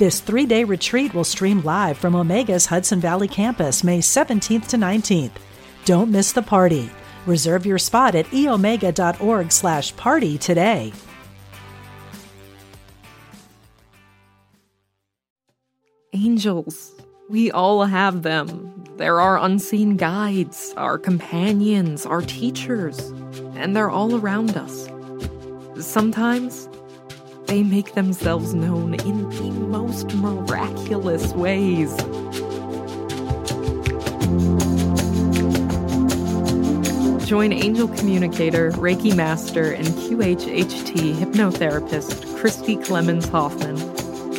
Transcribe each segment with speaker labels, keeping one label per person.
Speaker 1: This three day retreat will stream live from Omega's Hudson Valley campus May 17th to 19th. Don't miss the party. Reserve your spot at eomega.org slash party today.
Speaker 2: Angels. We all have them. They're our unseen guides, our companions, our teachers, and they're all around us. Sometimes they make themselves known in the most miraculous ways. Join angel communicator, Reiki master, and QHHT hypnotherapist Christy Clemens Hoffman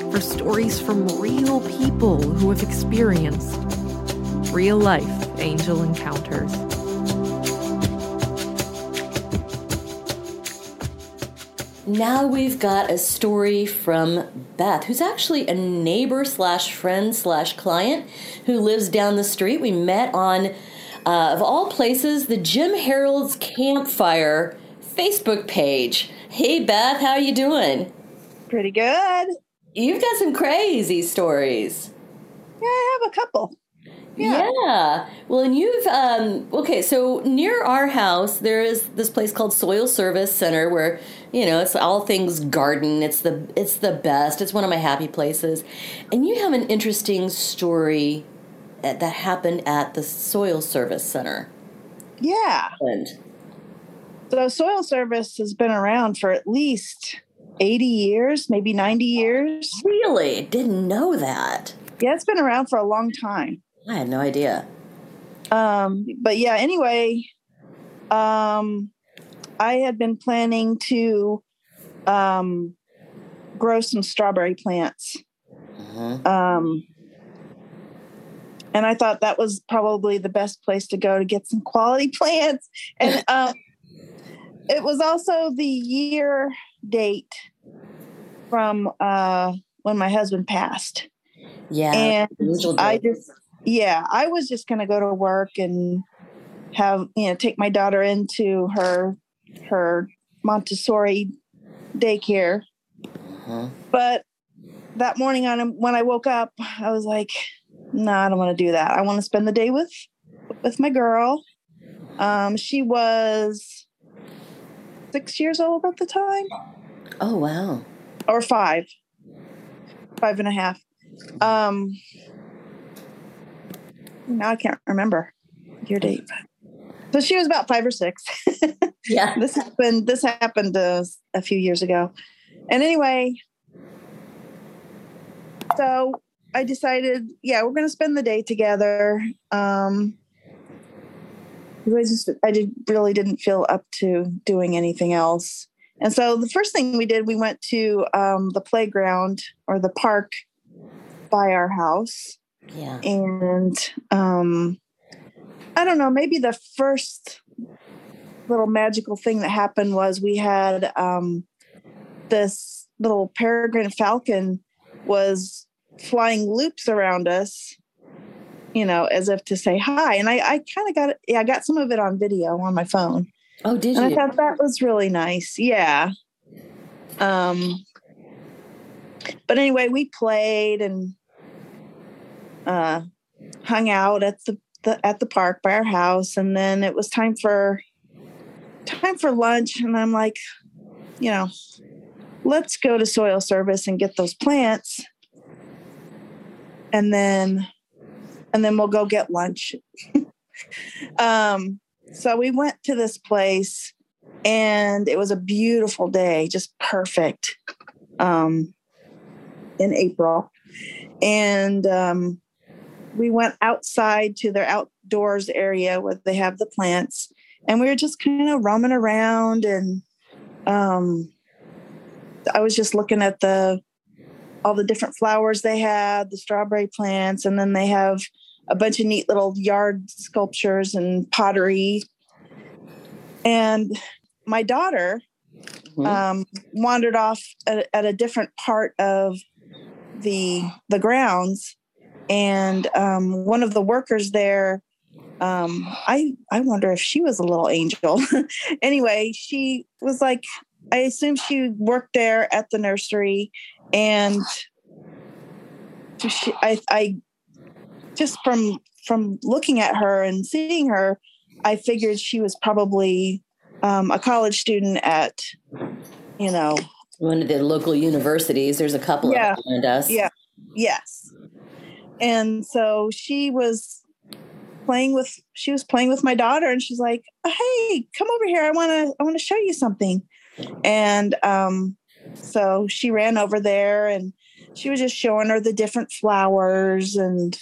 Speaker 2: for stories from real people who have experienced real life angel encounters.
Speaker 3: Now we've got a story from Beth, who's actually a neighbor slash friend slash client who lives down the street. We met on, uh, of all places, the Jim Harold's Campfire Facebook page. Hey Beth, how are you doing?
Speaker 4: Pretty good.
Speaker 3: You've got some crazy stories.
Speaker 4: Yeah, I have a couple.
Speaker 3: Yeah. yeah. Well, and you've um, okay. So near our house, there is this place called Soil Service Center, where you know it's all things garden. It's the it's the best. It's one of my happy places. And you have an interesting story that happened at the Soil Service Center.
Speaker 4: Yeah. And so Soil Service has been around for at least 80 years, maybe 90 years.
Speaker 3: Really? Didn't know that.
Speaker 4: Yeah, it's been around for a long time.
Speaker 3: I had no idea.
Speaker 4: Um, but yeah, anyway, um, I had been planning to um, grow some strawberry plants. Uh-huh. Um, and I thought that was probably the best place to go to get some quality plants. And um, it was also the year date from uh, when my husband passed.
Speaker 3: Yeah.
Speaker 4: And I just yeah, I was just going to go to work and have you know take my daughter into her her Montessori daycare. Uh-huh. But that morning on when I woke up, I was like, "No, nah, I don't want to do that. I want to spend the day with with my girl." Um, she was six years old at the time.
Speaker 3: Oh wow!
Speaker 4: Or five, five and a half. Um, now I can't remember your date. So she was about five or six.
Speaker 3: yeah.
Speaker 4: this happened. This happened uh, a few years ago. And anyway, so I decided, yeah, we're going to spend the day together. Um, I just, I did, really didn't feel up to doing anything else. And so the first thing we did, we went to um, the playground or the park by our house.
Speaker 3: Yeah.
Speaker 4: And um, I don't know, maybe the first little magical thing that happened was we had um, this little peregrine falcon was flying loops around us you know as if to say hi. And i, I kind of got it yeah i got some of it on video on my phone.
Speaker 3: Oh did
Speaker 4: and
Speaker 3: you?
Speaker 4: i thought that was really nice yeah. Um but anyway we played and uh, hung out at the, the at the park by our house, and then it was time for time for lunch, and I'm like, you know, let's go to soil service and get those plants, and then and then we'll go get lunch. um, so we went to this place, and it was a beautiful day, just perfect. Um, in April, and um, we went outside to their outdoors area where they have the plants and we were just kind of roaming around and um, i was just looking at the all the different flowers they had, the strawberry plants, and then they have a bunch of neat little yard sculptures and pottery. And my daughter mm-hmm. um, wandered off at, at, a different part of the the grounds, and um, one of the workers there. Um, I I wonder if she was a little angel. anyway, she was like, I assume she worked there at the nursery, and she, I I just from from looking at her and seeing her, I figured she was probably um, a college student at, you know,
Speaker 3: one of the local universities. There's a couple yeah, of us.
Speaker 4: Yeah. Yes. And so she was playing with she was playing with my daughter and she's like, "Hey, come over here. I want to I want to show you something." And um so she ran over there and she was just showing her the different flowers and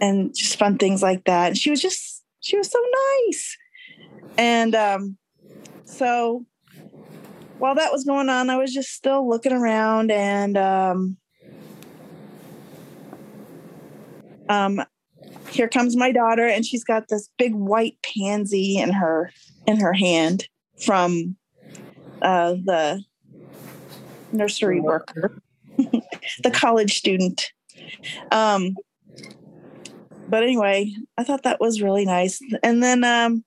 Speaker 4: and just fun things like that. And she was just she was so nice. And um, so while that was going on, I was just still looking around and um, um, here comes my daughter and she's got this big white pansy in her in her hand from uh, the nursery worker the college student. Um, but anyway i thought that was really nice. And then um,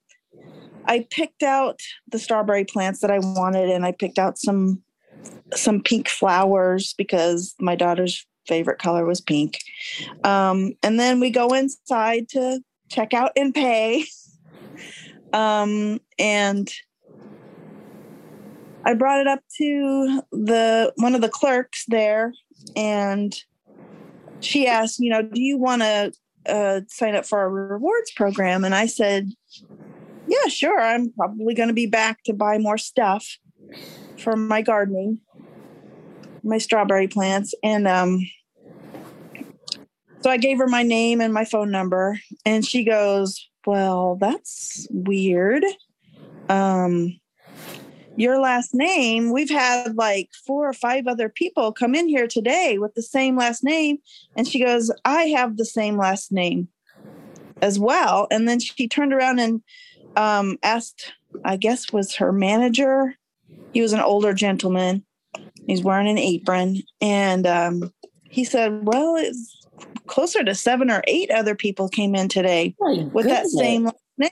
Speaker 4: I picked out the strawberry plants that I wanted and I picked out some some pink flowers because my daughter's favorite color was pink. Um, and then we go inside to check out and pay. Um, and I brought it up to the one of the clerks there and she asked, you know, do you want to uh, sign up for our rewards program? And I said, yeah, sure. I'm probably going to be back to buy more stuff for my gardening, my strawberry plants. And um, so I gave her my name and my phone number, and she goes, Well, that's weird. Um, your last name, we've had like four or five other people come in here today with the same last name. And she goes, I have the same last name as well. And then she turned around and um, asked, I guess, was her manager. He was an older gentleman. He's wearing an apron. And um, he said, Well, it's closer to seven or eight other people came in today oh, with goodness. that same name.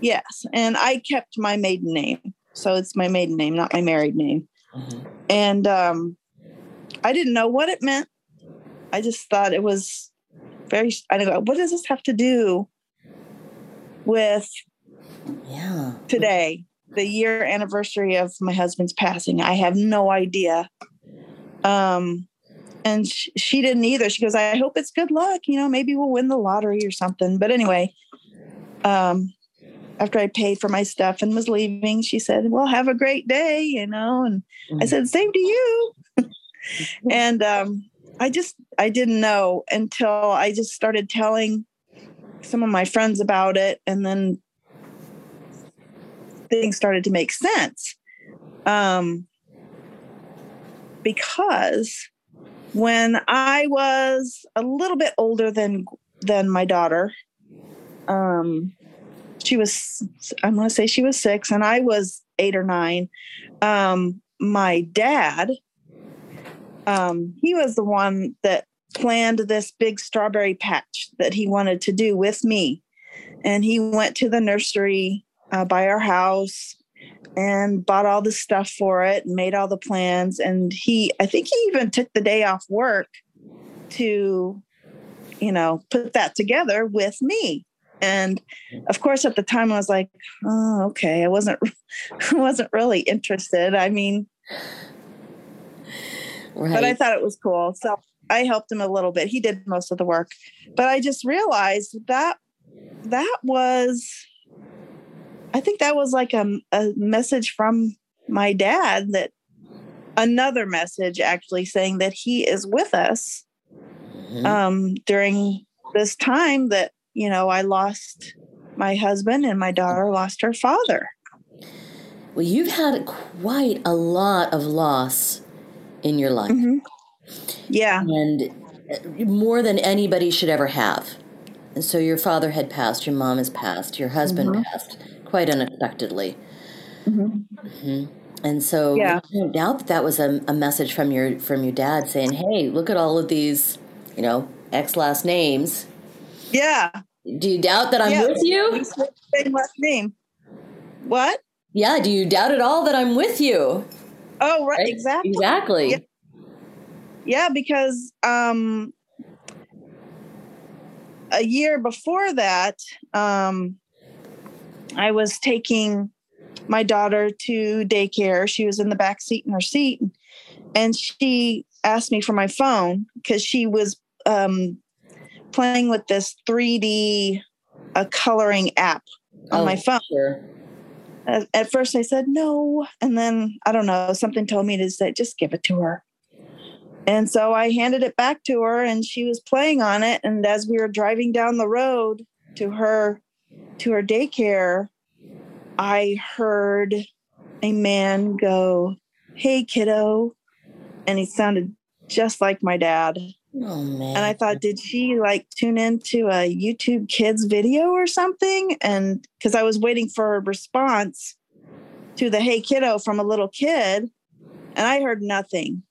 Speaker 4: Yes. And I kept my maiden name. So it's my maiden name, not my married name. Mm-hmm. And um, I didn't know what it meant. I just thought it was very, I don't know, what does this have to do with yeah today the year anniversary of my husband's passing i have no idea um and sh- she didn't either. She goes i hope it's good luck you know maybe we'll win the lottery or something. But anyway um after i paid for my stuff and was leaving she said well have a great day you know and mm-hmm. i said same to you. And um i just i didn't know until i just started telling some of my friends about it and then things started to make sense. Um, because when i was a little bit older than than my daughter um, she was i'm going to say she was six and i was eight or nine um, my dad um, he was the one that planned this big strawberry patch that he wanted to do with me. And he went to the nursery uh, by our house and bought all the stuff for it and made all the plans. And he, I think he even took the day off work to, you know, put that together with me. And of course, at the time, I was like, "Oh, okay." I wasn't, wasn't really interested. I mean, right. but I thought it was cool. So I helped him a little bit. He did most of the work. But I just realized that that was I think that was like a, a message from my dad that another message actually saying that he is with us mm-hmm. um, during this time that you know I lost my husband and my daughter lost her father.
Speaker 3: Well, you've had quite a lot of loss in your life.
Speaker 4: Mhm. Yeah.
Speaker 3: And uh, more than anybody should ever have. And so your father had passed, your mom has passed, your husband
Speaker 4: Mm-hmm.
Speaker 3: passed quite unexpectedly. Mhm. And so
Speaker 4: Yeah.
Speaker 3: no doubt that that was a, a message from your from your dad saying, "Hey, look at all of these, you know, X last names.
Speaker 4: Yeah.
Speaker 3: Do you doubt that I'm
Speaker 4: Yeah.
Speaker 3: with you?
Speaker 4: Same last name. What?
Speaker 3: Yeah. Do you doubt at all that I'm with you?
Speaker 4: Oh, right.
Speaker 3: Right?
Speaker 4: Exactly.
Speaker 3: Exactly.
Speaker 4: Yeah. Yeah, because um, a year before that, um, I was taking my daughter to daycare. She was in the back seat in her seat, and she asked me for my phone because she was um, playing with this 3D uh, coloring app on
Speaker 3: Oh,
Speaker 4: my phone.
Speaker 3: Sure.
Speaker 4: At, at first, I said no, and then I don't know. Something told me to say, just give it to her. And so I handed it back to her, and she was playing on it. And as we were driving down the road to her to her daycare, I heard a man go, "Hey, kiddo," and he sounded just like my dad.
Speaker 3: Oh man.
Speaker 4: And I thought, did she like tune into a YouTube Kids video or something? And because I was waiting for a response to the hey kiddo from a little kid, and I heard nothing.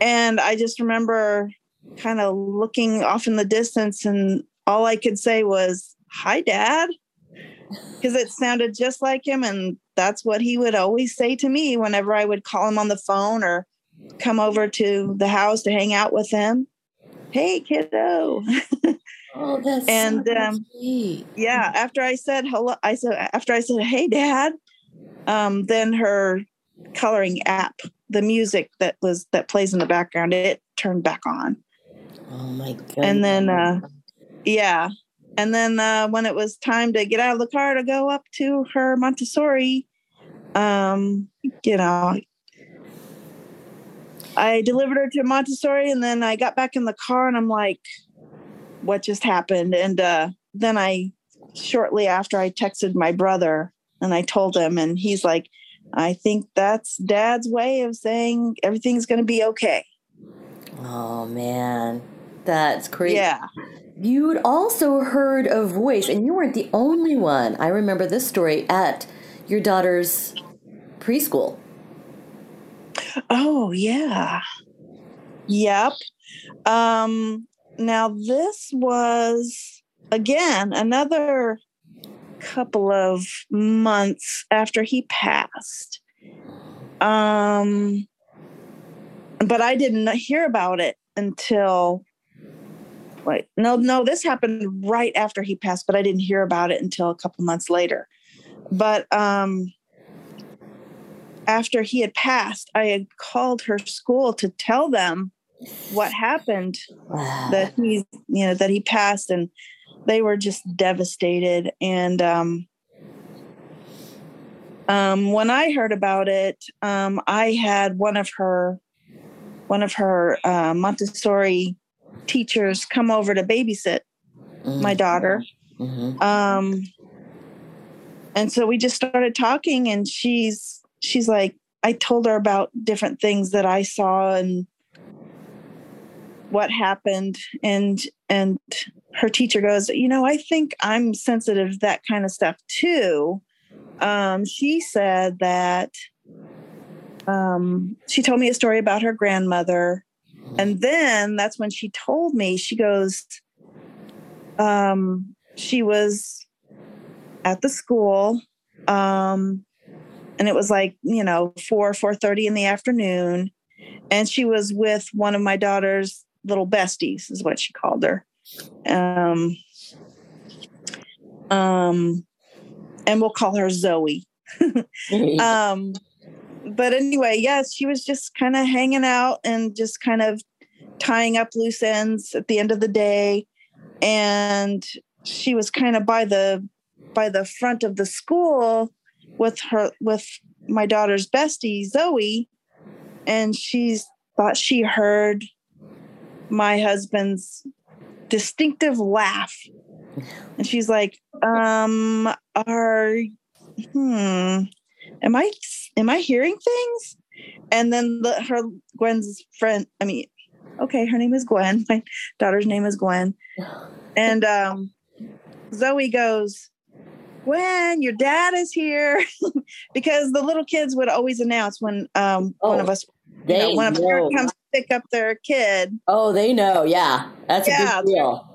Speaker 4: And I just remember kind of looking off in the distance, and all I could say was, hi, dad. Because it sounded just like him. And that's what he would always say to me whenever I would call him on the phone or come over to the house to hang out with him hey kiddo
Speaker 3: oh, that's
Speaker 4: and,
Speaker 3: so
Speaker 4: um,
Speaker 3: sweet.
Speaker 4: yeah after i said hello i said after i said hey dad um then her coloring app the music that was that plays in the background it turned back on
Speaker 3: Oh my god.
Speaker 4: and then uh yeah and then uh when it was time to get out of the car to go up to her montessori um you know I delivered her to Montessori and then I got back in the car and I'm like, what just happened? And uh, then I, shortly after, I texted my brother and I told him, and he's like, I think that's dad's way of saying everything's going to be okay.
Speaker 3: Oh man. That's crazy.
Speaker 4: Yeah.
Speaker 3: You'd also heard a voice, and you weren't the only one. I remember this story at your daughter's preschool.
Speaker 4: Oh, yeah. Yep. Um, now, this was, again, another couple of months after he passed. Um, but I didn't hear about it until wait no no this happened right after he passed but i didn't hear about it until a couple months later. But um after he had passed i had called her school to tell them what happened that he you know that he passed and they were just devastated. And um um when i heard about it um i had one of her one of her uh, montessori teachers come over to babysit my daughter.
Speaker 3: Mhm.
Speaker 4: um and so we just started talking and she's she's like i told her about different things that i saw and what happened. And and her teacher goes you know i think i'm sensitive to that kind of stuff too. Um she said that um she told me a story about her grandmother and then that's when she told me she goes um she was at the school um and it was like you know 4 4.30 in the afternoon. And she was with one of my daughter's little besties is what she called her. Um um and we'll call her zoe. Um but anyway yes she was just kind of hanging out and just kind of tying up loose ends at the end of the day. And she was kind of by the by the front of the school with her with my daughter's bestie zoe. And she's thought she heard my husband's distinctive laugh. And she's like um are hmm am i am i hearing things and then the, her Gwen's friend. I mean, okay, her name is Gwen. My daughter's name is Gwen, and um, Zoe goes, Gwen, your dad is here, because the little kids would always announce when um, oh, one of us,
Speaker 3: they you know,
Speaker 4: when a parent comes to pick up their kid.
Speaker 3: Oh, they know. Yeah, that's yeah, a big deal.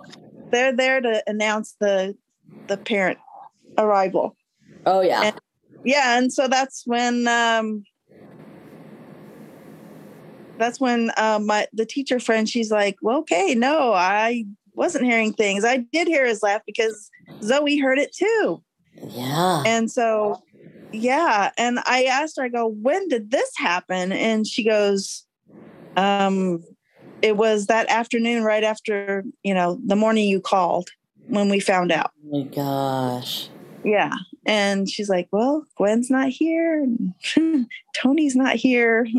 Speaker 4: They're, they're there to announce the the parent arrival.
Speaker 3: Oh yeah.
Speaker 4: And, yeah, and so that's when um that's when uh, my the teacher friend she's like, "Well, okay, no, I wasn't hearing things. I did hear his laugh because Zoe heard it too."
Speaker 3: Yeah.
Speaker 4: And so yeah, and I asked her I go, "When did this happen?" And she goes, um it was that afternoon right after, you know, the morning you called when we found out.
Speaker 3: Oh my gosh.
Speaker 4: Yeah. And she's like, well, Gwen's not here. Tony's not here.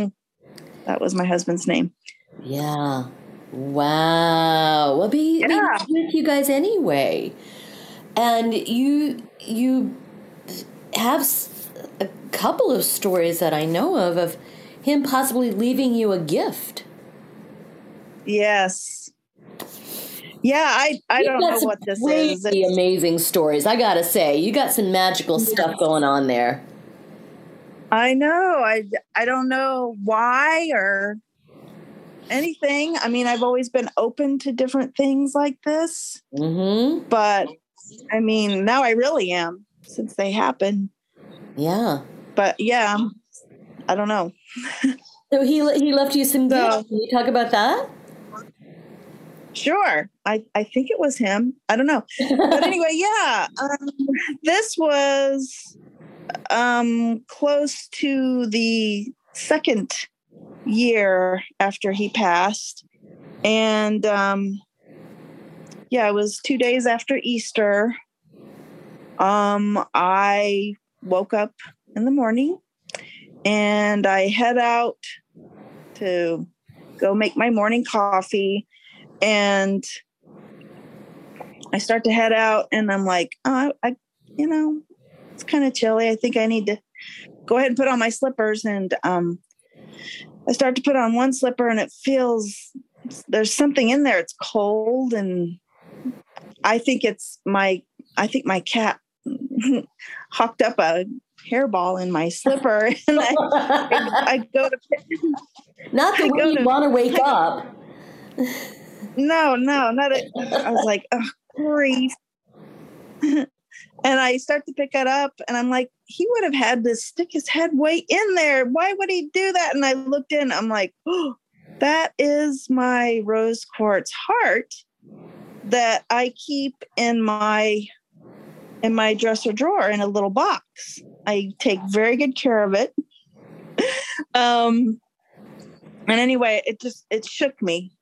Speaker 4: That was my husband's name.
Speaker 3: Yeah. Wow. Well, be, yeah. be with you guys anyway. And you you have a couple of stories that I know of of him possibly leaving you a gift.
Speaker 4: Yes. Yeah, I I don't know what this is.
Speaker 3: It's, amazing stories. I gotta say, you got some magical stuff going on there.
Speaker 4: I know. I I don't know why or anything. I mean, I've always been open to different things like this.
Speaker 3: Mm-hmm.
Speaker 4: But I mean, now I really am since they happen.
Speaker 3: Yeah.
Speaker 4: But yeah, I don't know.
Speaker 3: so he he left you some so, gifts. Can you talk about that?
Speaker 4: Sure. I, I think it was him. I don't know. But anyway, yeah. Um, this was um, close to the second year after he passed. And um, yeah, it was two days after Easter. Um, I woke up in the morning and I head out to go make my morning coffee and I start to head out, and I'm like, oh, I, you know, it's kind of chilly. I think I need to go ahead and put on my slippers. And um, I start to put on one slipper, and it feels there's something in there. It's cold, and I think it's my I think my cat hocked up a hairball in my slipper, and I, I, I go to
Speaker 3: not the way you want to wake up.
Speaker 4: No, no, not it. I was like, oh, grief. and I start to pick it up and I'm like, he would have had to stick his head way in there. Why would he do that? And I looked in, I'm like, oh, that is my rose quartz heart that I keep in my in my dresser drawer in a little box. I take very good care of it. um and anyway, it just it shook me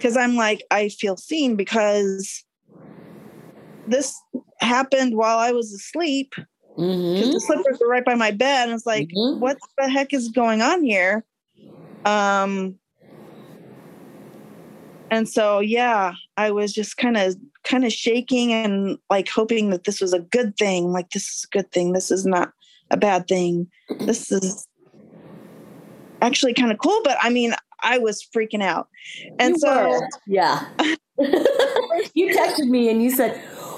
Speaker 4: because I'm like, I feel seen because this happened while I was asleep. Because mm-hmm. the slippers were right by my bed. And it's like, mm-hmm. what the heck is going on here? Um, and so yeah, I was just kind of kind of shaking and like hoping that this was a good thing. Like this is a good thing. This is not a bad thing. This is actually kind of cool. But I mean, I was freaking out. And you so, were.
Speaker 3: yeah. you texted me and you said,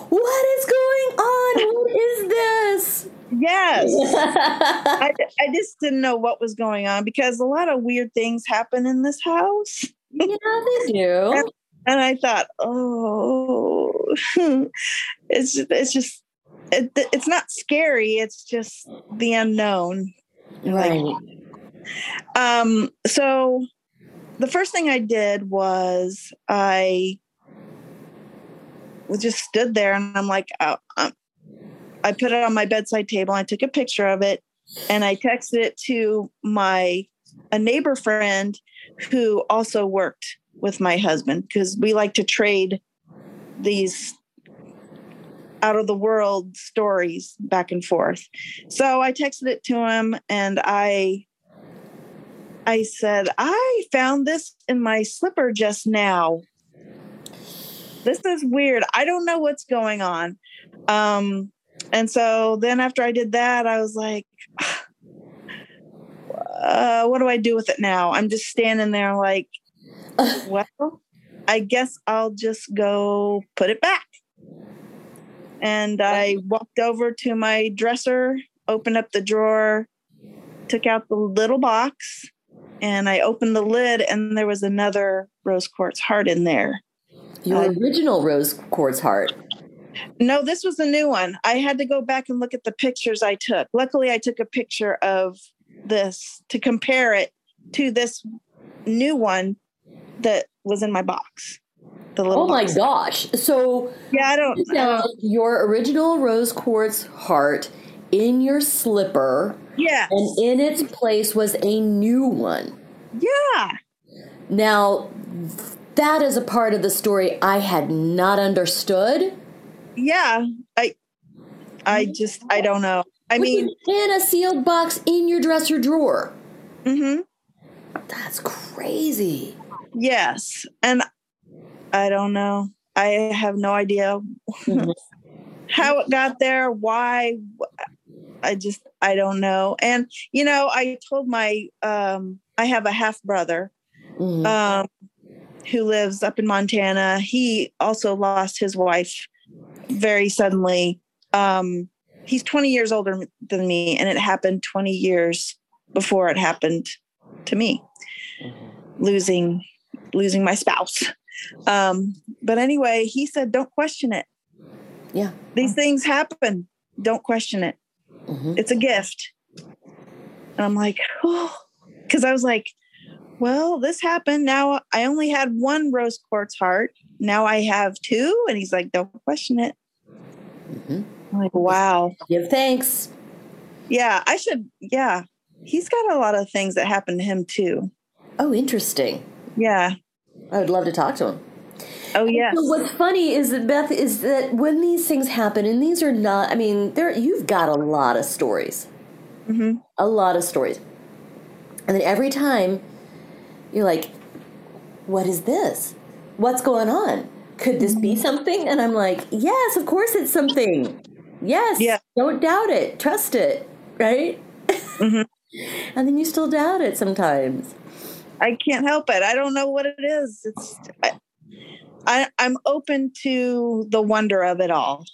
Speaker 3: What is going on? What is this?
Speaker 4: Yes. I, I just didn't know what was going on because a lot of weird things happen in this house.
Speaker 3: Yeah, they do.
Speaker 4: and, and I thought, oh, it's it's just it, it's not scary. It's just the unknown.
Speaker 3: Right. Like,
Speaker 4: um. So the first thing I did was I just stood there and I'm like, oh, um, I put it on my bedside table. I took a picture of it and I texted it to my a neighbor friend who also worked with my husband because we like to trade these out of the world stories back and forth. So I texted it to him and I I said, I found this in my slipper just now. This is weird. I don't know what's going on. Um, and so then after I did that, I was like, uh, what do I do with it now? I'm just standing there like, well, I guess I'll just go put it back. And I walked over to my dresser, opened up the drawer, took out the little box, and I opened the lid, and there was another rose quartz heart in there.
Speaker 3: Your
Speaker 4: Uh,
Speaker 3: original rose quartz heart.
Speaker 4: No, this was a new one. I had to go back and look at the pictures I took. Luckily, I took a picture of this to compare it to this new one that was in my box. The little
Speaker 3: Oh my
Speaker 4: box.
Speaker 3: gosh. So
Speaker 4: Yeah, I don't.
Speaker 3: Now your original rose quartz heart in your slipper,
Speaker 4: yeah,
Speaker 3: and in its place was a new one.
Speaker 4: yeah.
Speaker 3: Now, that is a part of the story I had not understood.
Speaker 4: yeah i i just i don't know i mean
Speaker 3: in a sealed box in your dresser drawer.
Speaker 4: Mm hmm
Speaker 3: That's crazy.
Speaker 4: yes and i don't know i have no idea
Speaker 3: Mhm.
Speaker 4: how it got there why i just i don't know. And you know i told my um i have a half brother
Speaker 3: Mhm.
Speaker 4: um who lives up in montana. He also lost his wife very suddenly. Um he's 20 years older than me and it happened 20 years before it happened to me. Losing losing my spouse. Um but anyway he said don't question it.
Speaker 3: Yeah.
Speaker 4: these things happen. Don't question it
Speaker 3: Mhm.
Speaker 4: it's a gift and i'm like oh because i was like well this happened now i only had one rose quartz heart now i have two and he's like don't question it
Speaker 3: Mhm.
Speaker 4: I'm like wow
Speaker 3: Give thanks.
Speaker 4: yeah i should yeah he's got a lot of things that happen to him too
Speaker 3: Oh, interesting.
Speaker 4: yeah
Speaker 3: I would love to talk to him.
Speaker 4: Oh yes
Speaker 3: So what's funny is that Beth is that when these things happen, and these are not. I mean, there you've got a lot of stories,
Speaker 4: hmm
Speaker 3: a lot of stories, and then every time you're like, "What is this? What's going on? Could this be something?" And I'm like, "Yes, of course it's something. Yes,
Speaker 4: Yeah.
Speaker 3: Don't doubt it. Trust it. Right."
Speaker 4: Mhm.
Speaker 3: and then you still doubt it sometimes.
Speaker 4: i can't help it i don't know what it is it's I, I i'm open to the wonder of it all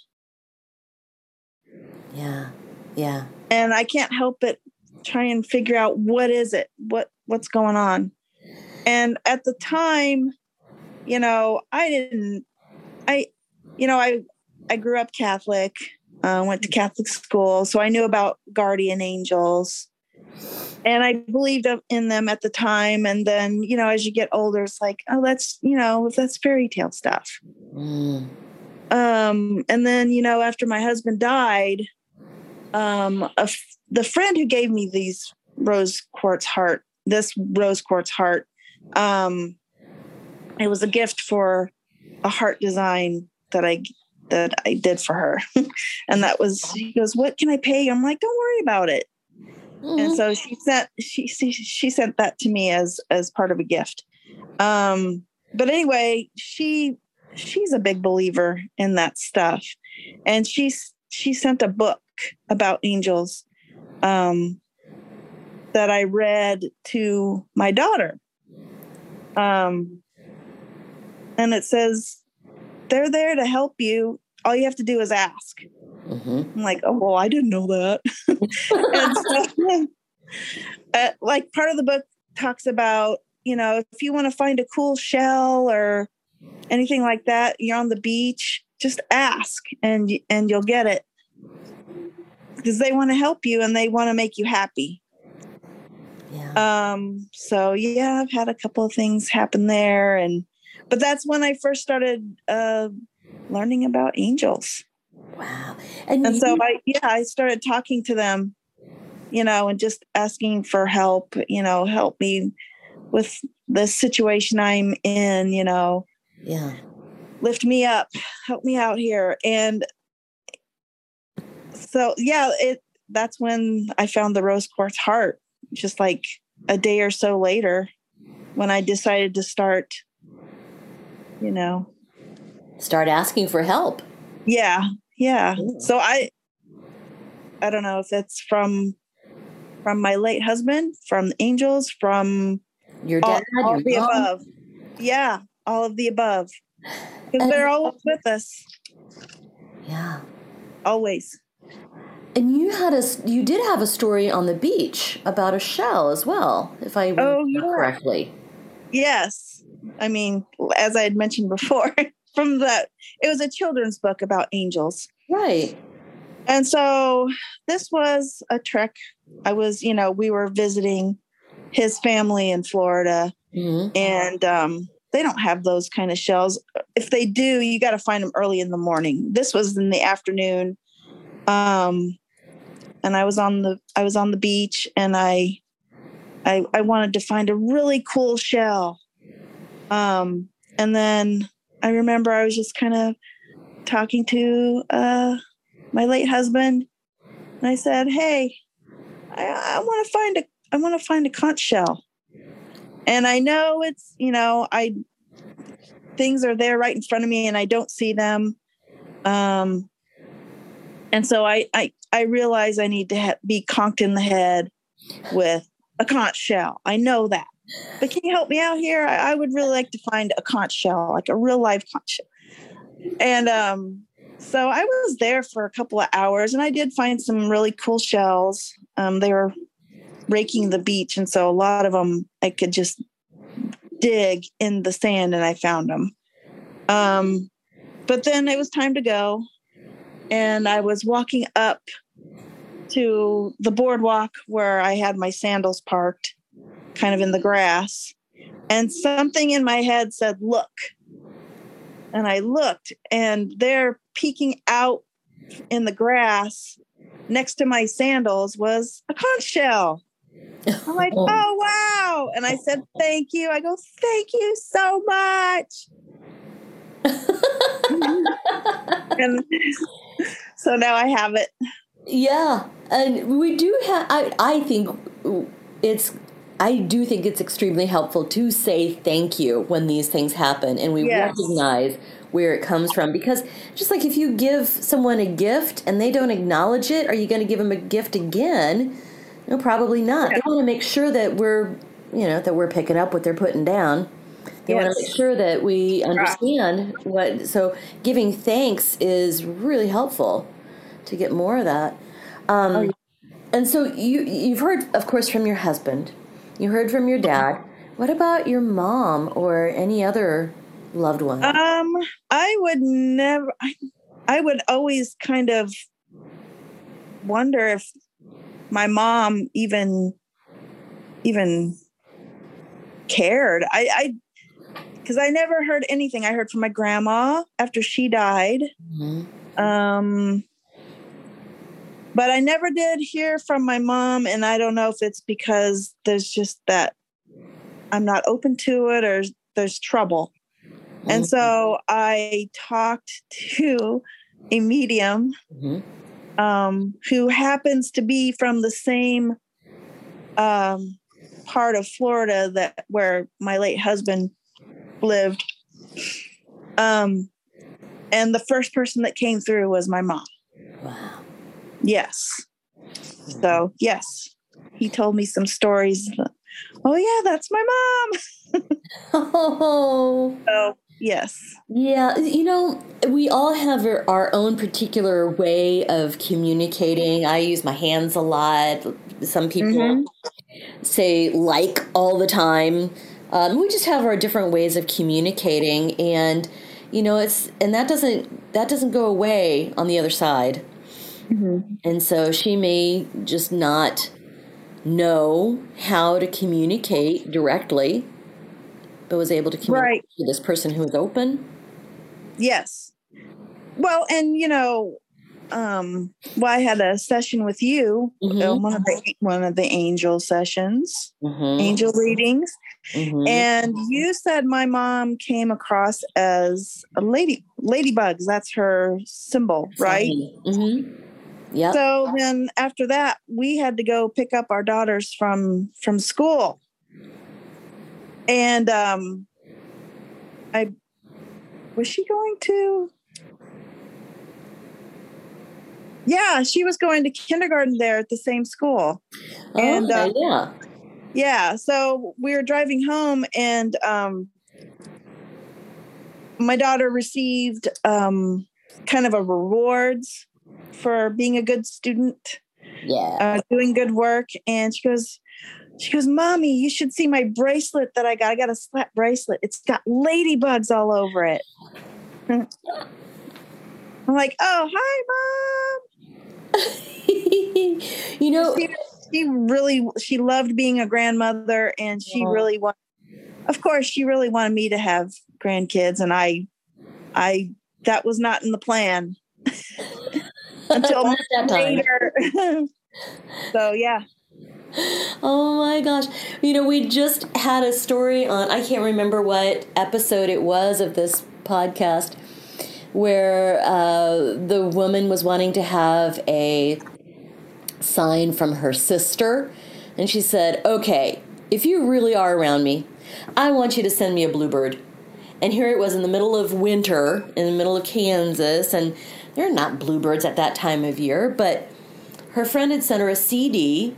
Speaker 3: Yeah, yeah.
Speaker 4: and I can't help but try and figure out what is it, what what's going on. And at the time, you know, I didn't, I, you know, I I grew up Catholic, uh, went to Catholic school, so I knew about guardian angels, and I believed in them at the time. And then, you know, as you get older, it's like, oh, that's you know, that's fairy tale stuff.
Speaker 3: Mm.
Speaker 4: Um, and then, you know, after my husband died, um, f- the friend who gave me these rose quartz heart, this rose quartz heart, um, it was a gift for a heart design that I that I did for her, and that was he goes, "What can I pay you?" I'm like, "Don't worry about it." And
Speaker 3: Mhm.
Speaker 4: so she sent she, she she sent that to me as as part of a gift. Um but anyway she she's a big believer in that stuff. And she's she sent a book about angels um that i read to my daughter. Um and it says they're there to help you. All you have to do is ask
Speaker 3: Mhm.
Speaker 4: i'm like oh well i didn't know that and so, uh, like part of the book talks about you know if you want to find a cool shell or anything like that you're on the beach just ask and and you'll get it because they want to help you and they want to make you happy
Speaker 3: Yeah.
Speaker 4: um so yeah i've had a couple of things happen there and but that's when i first started uh learning about angels
Speaker 3: Wow. And,
Speaker 4: and so i yeah i started talking to them you know and just asking for help you know help me with the situation i'm in you know
Speaker 3: yeah.
Speaker 4: lift me up help me out here and so yeah it that's when i found the rose quartz heart just like a day or so later when i decided to start you know
Speaker 3: Start asking for help.
Speaker 4: yeah yeah so i i don't know if it's from from my late husband, from angels, from
Speaker 3: Your
Speaker 4: all,
Speaker 3: dad,
Speaker 4: all
Speaker 3: your
Speaker 4: of the
Speaker 3: mom?
Speaker 4: above. Yeah, all of the above. Because they're always with us,
Speaker 3: Yeah.
Speaker 4: always.
Speaker 3: And you had a you did have a story on the beach about a shell as well, if I
Speaker 4: Oh,
Speaker 3: remember
Speaker 4: yeah.
Speaker 3: correctly.
Speaker 4: Yes. I mean, as I had mentioned before, from the it was a children's book about angels.
Speaker 3: Right.
Speaker 4: And so this was a trek. I was, you know, we were visiting his family in Florida,
Speaker 3: hmm
Speaker 4: and um, they don't have those kind of shells. If they do, you got to find them early in the morning. This was in the afternoon, um, and I was on the I was on the beach, and I I, I wanted to find a really cool shell. Um, and then I remember I was just kind of talking to uh, my late husband, and I said, "Hey, I, I want to find a I want to find a conch shell." And I know it's you know I things are there right in front of me, and I don't see them. Um, and so I I I realize I need to ha- be conked in the head with a conch shell. I know that. But can you help me out here? I, I would really like to find a conch shell, like a real live conch shell. And um, so I was there for a couple of hours and I did find some really cool shells. Um, they were raking the beach. And so a lot of them I could just dig in the sand and I found them. Um, but then it was time to go. And I was walking up to the boardwalk where I had my sandals parked, kind of in the grass. And something in my head said, Look. And I looked, and there peeking out in the grass next to my sandals was a conch shell. I'm like,
Speaker 3: Oh.
Speaker 4: Oh, wow. And I said, Thank you. I go, Thank you so much. and so now I have it.
Speaker 3: Yeah, and we do have. I I think it's. I do think it's extremely helpful to say thank you when these things happen, and we
Speaker 4: Yes.
Speaker 3: recognize where it comes from. Because just like if you give someone a gift and they don't acknowledge it, are you going to give them a gift again? No, probably not. They want to make sure that we're, you know, that we're picking up what they're putting down. They want to make sure that we understand what. So giving thanks is really helpful to get more of that. Um, And so you you've heard, of course, from your husband. You heard from your dad. What about your mom or any other loved one?
Speaker 4: Um, I would never. I, I would always kind of wonder if my mom even even cared. I, I, because I never heard anything. I heard from my grandma after she died.
Speaker 3: Mhm.
Speaker 4: Um, but I never did hear from my mom, and I don't know if it's because there's just that I'm not open to it or there's trouble. And so I talked to a medium
Speaker 3: Mhm.
Speaker 4: um, who happens to be from the same um, part of Florida that where my late husband lived. Um, and the first person that came through was my mom. Yes. So yes, he told me some stories. Oh yeah, that's my mom.
Speaker 3: Oh.
Speaker 4: So yes.
Speaker 3: Yeah, you know, we all have our- own particular way of communicating. I use my hands a lot. Some people
Speaker 4: Mhm.
Speaker 3: say like all the time. Um, we just have our different ways of communicating, and you know, it's and that doesn't that doesn't go away on the other side. And so she may just not know how to communicate directly, but was able to communicate
Speaker 4: Right.
Speaker 3: to this person who is open.
Speaker 4: Yes. Well, and you know, um, well, I had a session with you, uh,
Speaker 3: Mhm.
Speaker 4: one of the one of the angel sessions,
Speaker 3: Mhm.
Speaker 4: angel readings,
Speaker 3: Mhm.
Speaker 4: and you said my mom came across as a lady ladybugs. That's her symbol, right?
Speaker 3: Mm-hmm.
Speaker 4: So then after that, we had to go pick up our daughters from from school. And um I was she going to Yeah, she was going to kindergarten there at the same school. And,
Speaker 3: okay,
Speaker 4: uh,
Speaker 3: yeah.
Speaker 4: Yeah, so we were driving home, and um, my daughter received um, kind of a rewards for being a good student,
Speaker 3: Yeah.
Speaker 4: uh, doing good work, and she goes, she goes, "Mommy, you should see my bracelet that I got. I got a slap bracelet. It's got ladybugs all over it." I'm like, "Oh, hi, mom."
Speaker 3: you know,
Speaker 4: she, she really she loved being a grandmother and she
Speaker 3: Yeah.
Speaker 4: really wanted of course she really wanted me to have grandkids and i i that was not in the plan until
Speaker 3: Not that time.
Speaker 4: later so yeah
Speaker 3: Oh my gosh. You know, we just had a story on, I can't remember what episode it was of this podcast, where uh, the woman was wanting to have a sign from her sister. And she said, okay, if you really are around me, I want you to send me a bluebird. And here it was in the middle of winter, in the middle of Kansas, and there are not bluebirds at that time of year, but her friend had sent her a CD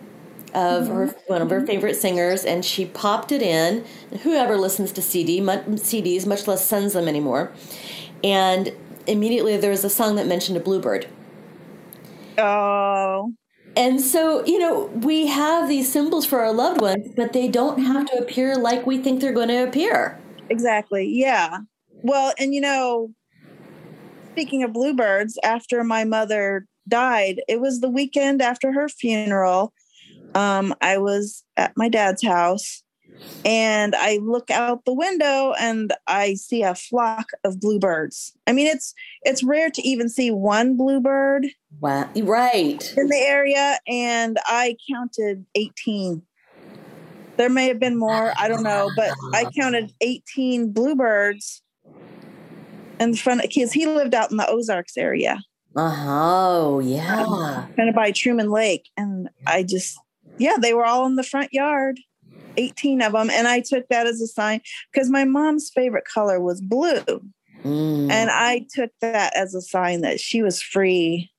Speaker 3: of her mm-hmm. one of her mm-hmm. favorite singers, and she popped it in. Whoever listens to CD CDs, much less sends them anymore, and immediately there was a song that mentioned a bluebird.
Speaker 4: oh
Speaker 3: And so, you know, we have these symbols for our loved ones, but they don't have to appear like we think they're going to appear.
Speaker 4: exactly yeah well and you know speaking of bluebirds after my mother died it was the weekend after her funeral um, i was at my dad's house and i look out the window and i see a flock of bluebirds i mean it's it's rare to even see one bluebird
Speaker 3: Wow. Right.
Speaker 4: in the area and i counted 18 there may have been more i don't know but i counted 18 bluebirds in front because he lived out in the ozarks area
Speaker 3: Oh, yeah.
Speaker 4: kind of by truman lake and i just yeah they were all in the front yard 18 of them and i took that as a sign because my mom's favorite color was blue
Speaker 3: Mm.
Speaker 4: and i took that as a sign that she was free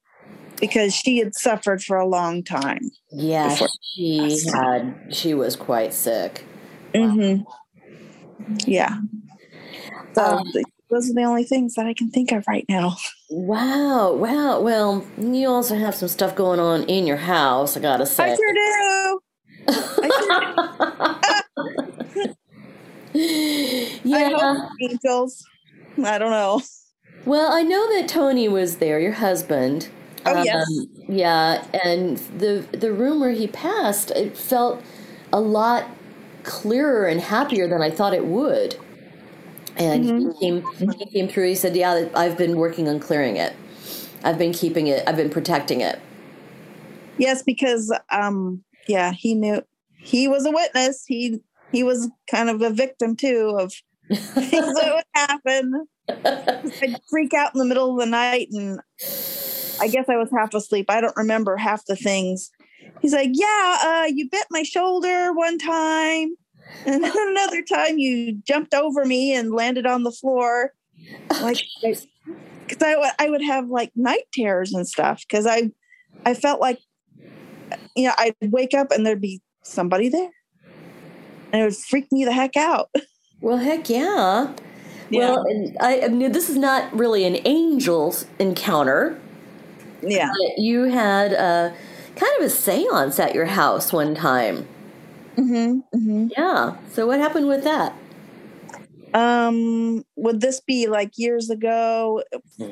Speaker 4: because she had suffered for a long time
Speaker 3: yeah,
Speaker 4: before-
Speaker 3: she had, she was quite sick.
Speaker 4: hmm Yeah. So
Speaker 3: Um,
Speaker 4: those are the only things that I can think of right now.
Speaker 3: Wow, wow. Well, you also have some stuff going on in your house, I gotta say.
Speaker 4: I sure do. I sure do. I
Speaker 3: yeah.
Speaker 4: hope angels. I don't know.
Speaker 3: Well, I know that Tony was there, your husband.
Speaker 4: Oh, um, yes.
Speaker 3: Yeah, and the the room where he passed, it felt a lot clearer and happier than I thought it would. And
Speaker 4: Mm-hmm.
Speaker 3: he came he came through. He said, "Yeah, I've been working on clearing it. I've been keeping it. I've been protecting it."
Speaker 4: Yes, because um, yeah, he knew he was a witness. He he was kind of a victim too of things that would happen. I'd freak out in the middle of the night, and I guess I was half asleep. I don't remember half the things. He's like, "Yeah, uh, you bit my shoulder one time, and then another time you jumped over me and landed on the floor." Like, because I would I would have like night terrors and stuff because I I felt like you know I'd wake up and there'd be somebody there, and it would freak me the heck out.
Speaker 3: Well, heck yeah. Well, and I, I mean, this is not really an angel's encounter.
Speaker 4: yeah.
Speaker 3: But you had a kind of a séance at your house one time.
Speaker 4: Hmm hmm
Speaker 3: Yeah. So what happened with that?
Speaker 4: Um, would this be like years ago?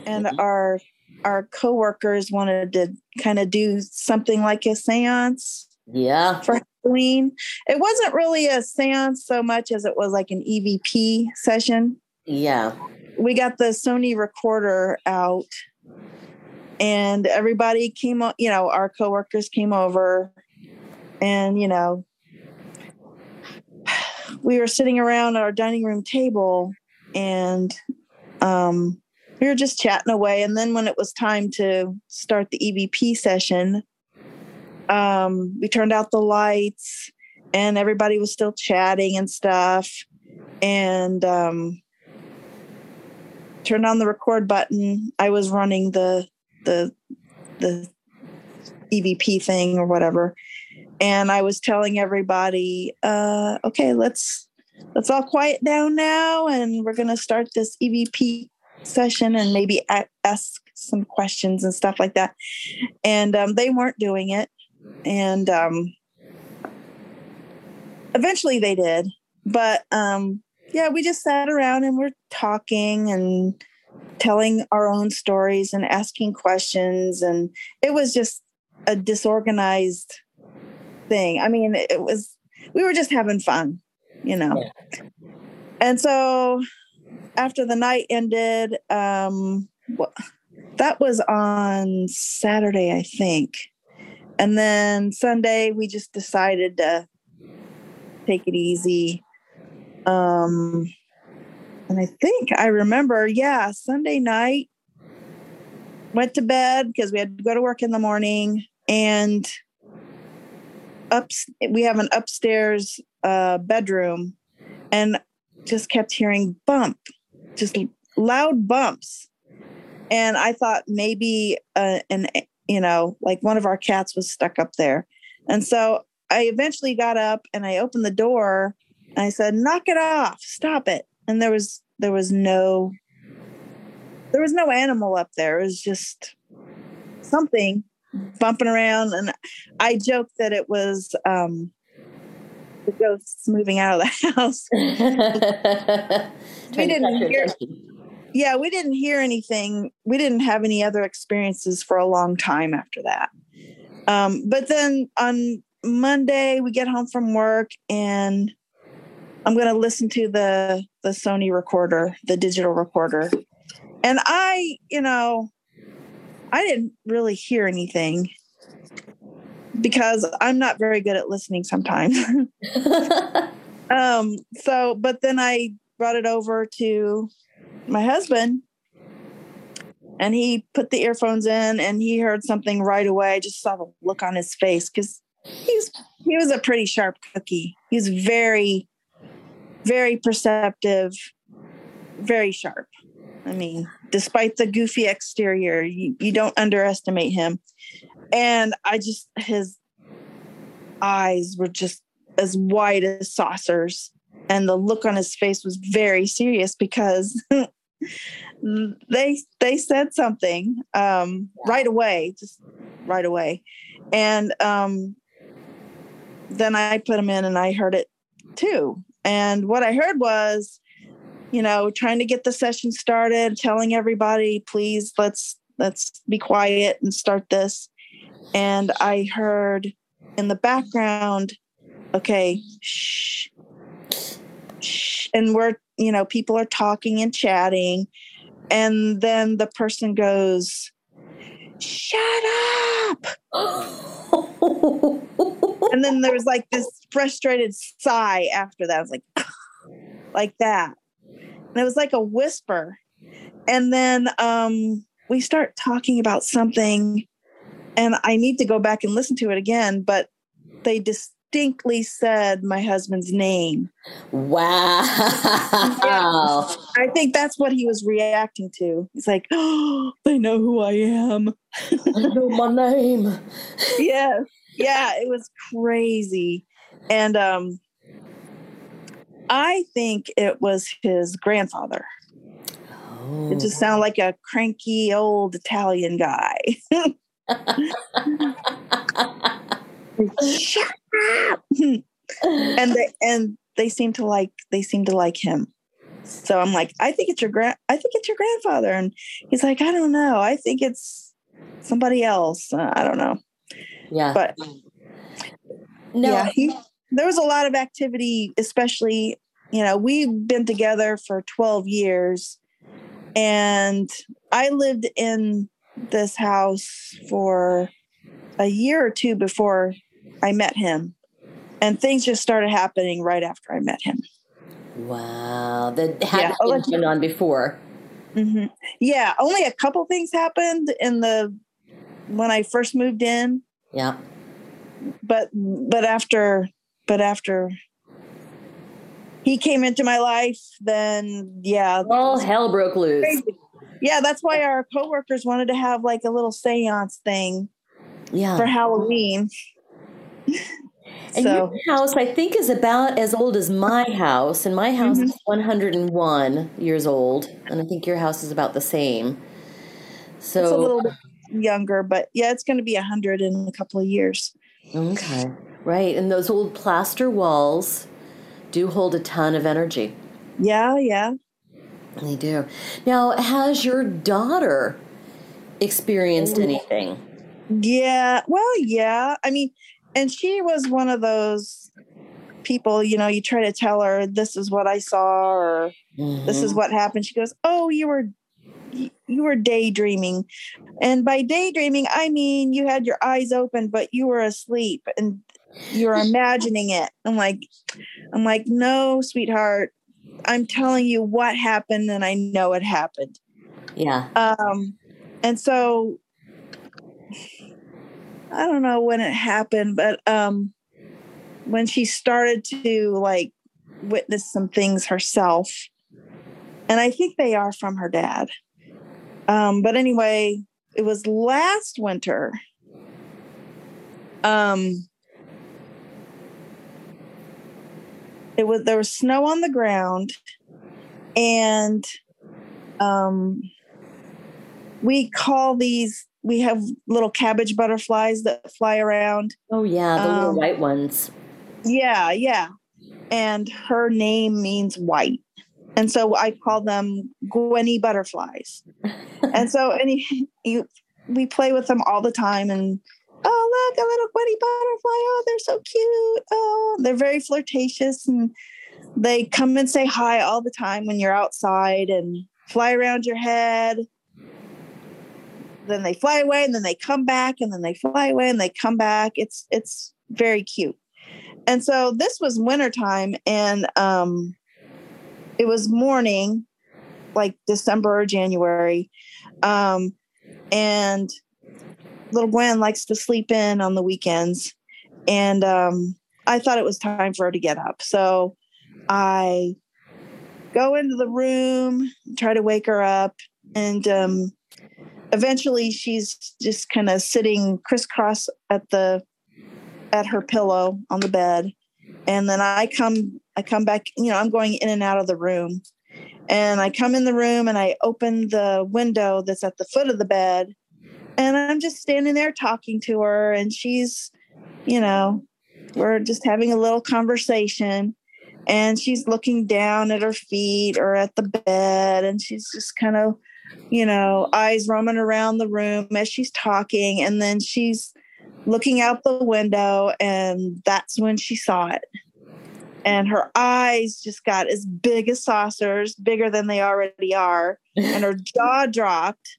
Speaker 4: And our our coworkers wanted to kind of do something like a séance
Speaker 3: Yeah.
Speaker 4: for Halloween. It wasn't really a séance so much as it was like an EVP session.
Speaker 3: Yeah.
Speaker 4: We got the Sony recorder out, and everybody came. You know, our coworkers came over, and you know, we were sitting around our dining room table, and um, we were just chatting away. And then when it was time to start the EVP session, um, we turned out the lights, and everybody was still chatting and stuff. And um, turned on the record button. I was running the the the EVP thing or whatever. And I was telling everybody, uh, okay, let's let's all quiet down now and we're to start this EVP session and maybe ask some questions and stuff like that. And um, they weren't doing it. And um, eventually they did. But um, yeah, we just sat around and we're talking and telling our own stories and asking questions. And it was just a disorganized thing. I mean, it was, we were just having fun, you know. Yeah. And so after the night ended, um, that was on Saturday, I think. And then Sunday, we just decided to take it easy. Um, and I think I remember, yeah, Sunday night, went to bed because we had to go to work in the morning. And up, we have an upstairs uh, bedroom, and just kept hearing bump, just loud bumps. And I thought maybe uh, an you know like one of our cats was stuck up there, and so I eventually got up and I opened the door and I said, "Knock it off! Stop it!" And there was there was no there was no animal up there. It was just something bumping around, and I joked that it was um, the ghosts moving out of the house. we didn't hear. Yeah, we didn't hear anything. We didn't have any other experiences for a long time after that. Um, but then on Monday we get home from work and I'm going to listen to the the Sony recorder, the digital recorder. And I, you know, I didn't really hear anything because I'm not very good at listening sometimes. um so but then I brought it over to my husband and he put the earphones in and he heard something right away. I just saw the look on his face cuz he's he was a pretty sharp cookie. He's very, very perceptive, very sharp. I mean, despite the goofy exterior, you, you don't underestimate him. And I just his eyes were just as wide as saucers. And the look on his face was very serious because they they said something um, right away, just right away. And um, then I put him in and I heard it too. And what I heard was, you know, trying to get the session started, telling everybody, please let's let's be quiet and start this. And I heard in the background, okay, shh, shh. And we're, you know, people are talking and chatting. And then the person goes, shut up. and then there was like this frustrated sigh after that. I was like, like that. And it was like a whisper. And then um, we start talking about something, and I need to go back and listen to it again, but they distinctly said my husband's name.
Speaker 3: Wow. Yeah.
Speaker 4: I think that's what he was reacting to. He's like, oh, they know who I am.
Speaker 3: I know my name.
Speaker 4: yes yeah, it was crazy. And um I think it was his grandfather. Oh. It just oh. sounded like a cranky old Italian guy. Shut up. and they and they seem to like they seem to like him. So I'm like, I think it's your grand I think it's your grandfather. And he's like, I don't know. I think it's somebody else. Uh, I don't know.
Speaker 3: Yeah.
Speaker 4: But no. Yeah, he, there was a lot of activity, especially, you know, we've been together for 12 years and I lived in this house for a year or two before I met him. And things just started happening right after I met him.
Speaker 3: Wow. That hadn't yeah. been on before.
Speaker 4: Mm-hmm. Yeah. Only a couple things happened in the when I first moved in.
Speaker 3: Yeah.
Speaker 4: But but after but after he came into my life, then yeah.
Speaker 3: All hell broke loose.
Speaker 4: Crazy, Yeah, that's why our coworkers wanted to have like a little seance thing
Speaker 3: Yeah.
Speaker 4: for Halloween.
Speaker 3: And
Speaker 4: so
Speaker 3: your house, I think, is about as old as my house, and my house
Speaker 4: Mm-hmm.
Speaker 3: is 101 years old, and I think your house is about the same. So,
Speaker 4: it's a little bit younger, but yeah, it's going to be a hundred in a couple of years.
Speaker 3: okay, right, and those old plaster walls do hold a ton of energy.
Speaker 4: Yeah, yeah.
Speaker 3: They do. Now, has your daughter experienced anything?
Speaker 4: Yeah. Well, yeah. I mean, and she was one of those people, you know, you try to tell her this is what I saw or this is
Speaker 3: Mhm.
Speaker 4: what happened. She goes, "Oh, you were you were daydreaming." And by daydreaming, I mean you had your eyes open but you were asleep and you were imagining it. I'm like I'm like, "No, sweetheart. I'm telling you what happened and I know it happened."
Speaker 3: yeah.
Speaker 4: Um, and so I don't know when it happened, but um, when she started to like witness some things herself, and I think they are from her dad. Um, but anyway, it was last winter. Um, it was there was snow on the ground, and um, we call these we have little cabbage butterflies that fly around.
Speaker 3: Oh, yeah, the little
Speaker 4: Um,
Speaker 3: white ones.
Speaker 4: yeah yeah. And her name means white. And so i call them gwenny butterflies. And so any you we play with them all the time and oh look a little gwenny butterfly. Oh they're so cute. Oh they're very flirtatious and they come and say hi all the time when you're outside and fly around your head. Then they fly away and then they come back and then they fly away and they come back. It's it's very cute. And so this was wintertime and um it was morning like december or january um and little gwen likes to sleep in on the weekends. And um i thought it was time for her to get up. So i go into the room try to wake her up. And um eventually she's just kind of sitting crisscross at the at her pillow on the bed. And then i come i come back you know i'm going in and out of the room. And i come in the room and i open the window that's at the foot of the bed and i'm just standing there talking to her and she's you know we're just having a little conversation and she's looking down at her feet or at the bed and she's just kind of you know eyes roaming around the room as she's talking and then she's looking out the window and that's when she saw it. And her eyes just got as big as saucers bigger than they already are and her jaw dropped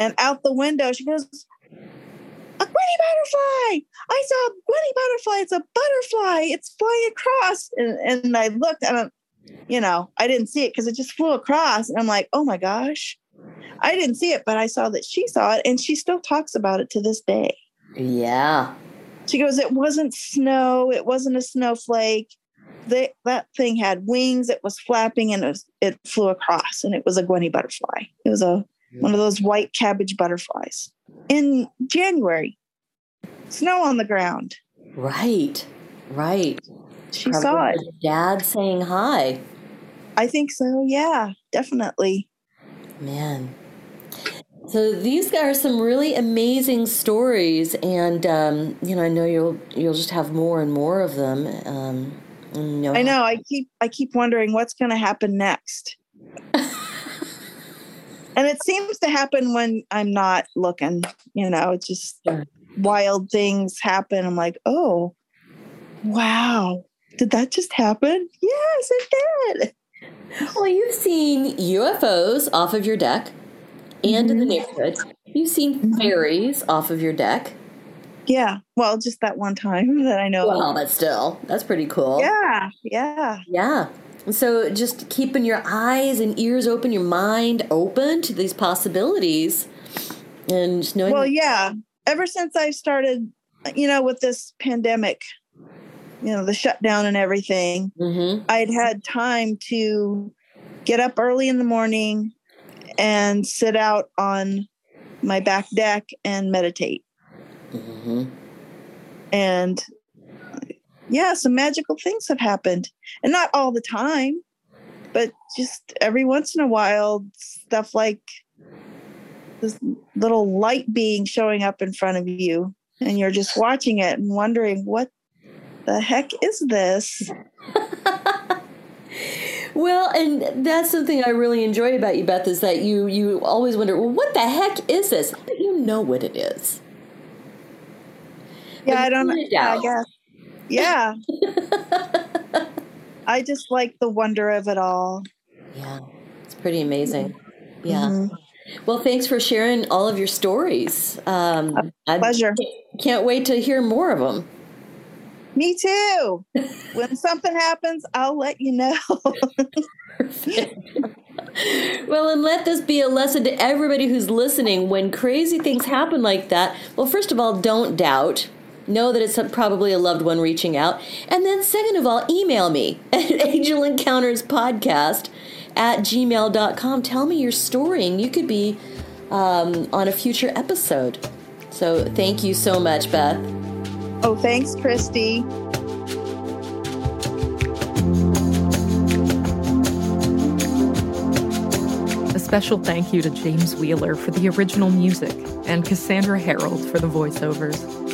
Speaker 4: and out the window she goes a Gwenny butterfly! I saw a Gwenny butterfly. It's a butterfly. It's flying across. And, and I looked and, I'm, you know, I didn't see it because it just flew across. And I'm like, oh my gosh. I didn't see it, but I saw that she saw it and she still talks about it to this day.
Speaker 3: Yeah.
Speaker 4: She goes, it wasn't snow. It wasn't a snowflake. They, that thing had wings. It was flapping and it, was, it flew across and it was a Gwenny butterfly. It was a one of those white cabbage butterflies in January. Snow on the ground.
Speaker 3: Right. Right.
Speaker 4: She
Speaker 3: Probably
Speaker 4: saw it.
Speaker 3: Dad saying hi.
Speaker 4: I think so. Yeah, definitely.
Speaker 3: Man. So these are some really amazing stories, and um, you know, I know you'll you'll just have more and more of them. Um, you'll
Speaker 4: I know. I keep I keep wondering what's going to happen next. and it seems to happen when I'm not looking. You know, it's just wild things happen. I'm like, oh, wow, did that just happen? Yes, it did.
Speaker 3: Well, you've seen UFOs off of your deck, and in the
Speaker 4: Mhm.
Speaker 3: neighborhood. You've seen fairies off of your deck.
Speaker 4: Yeah. Well, just that one time that I know. of.
Speaker 3: Well, but still, that's pretty cool.
Speaker 4: Yeah. Yeah.
Speaker 3: Yeah. So just keeping your eyes and ears open, your mind open to these possibilities, and just knowing.
Speaker 4: Well, yeah. Ever since I started, you know, with this pandemic, you know, the shutdown and everything,
Speaker 3: Mhm.
Speaker 4: I'd had time to get up early in the morning and sit out on my back deck and meditate.
Speaker 3: Mm-hmm.
Speaker 4: And yeah, some magical things have happened. And not all the time, but just every once in a while, stuff like this little light being showing up in front of you. And you're just watching it and wondering, what the heck is this?
Speaker 3: Well, and that's something I really enjoy about you, Beth, is that you you always wonder, well, what the heck is this? But you know what it is.
Speaker 4: Yeah,
Speaker 3: But
Speaker 4: I don't know. Yeah, I guess. Yeah. I just like the wonder of it all.
Speaker 3: Yeah, it's pretty amazing. Yeah.
Speaker 4: Mhm.
Speaker 3: Well, thanks for sharing all of your stories. Um, I
Speaker 4: Pleasure.
Speaker 3: can't wait to hear more of them.
Speaker 4: Me too. when something happens, I'll let you know.
Speaker 3: well, and let this be a lesson to everybody who's listening. When crazy things happen like that, well, first of all, don't doubt. Know that it's probably a loved one reaching out. And then, second of all, email me at Angel Encounters Podcast at gmail.com. Tell me your story, and you could be um, on a future episode. So, thank you so much, Beth.
Speaker 4: oh, thanks, Christy.
Speaker 2: A special thank you to James Wheeler for the original music and Cassandra Harold for the voiceovers.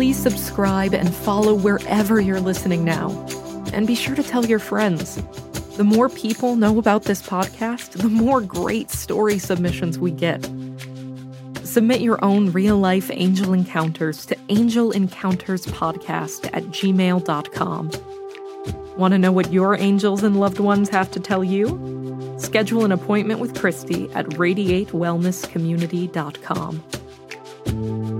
Speaker 2: Please subscribe and follow wherever you're listening now. And be sure to tell your friends. The more people know about this podcast, the more great story submissions we get. Submit your own real life angel encounters to angelencounterspodcast at gmail.com. Want to know what your angels and loved ones have to tell you? Schedule an appointment with Christy at radiatewellnesscommunity.com.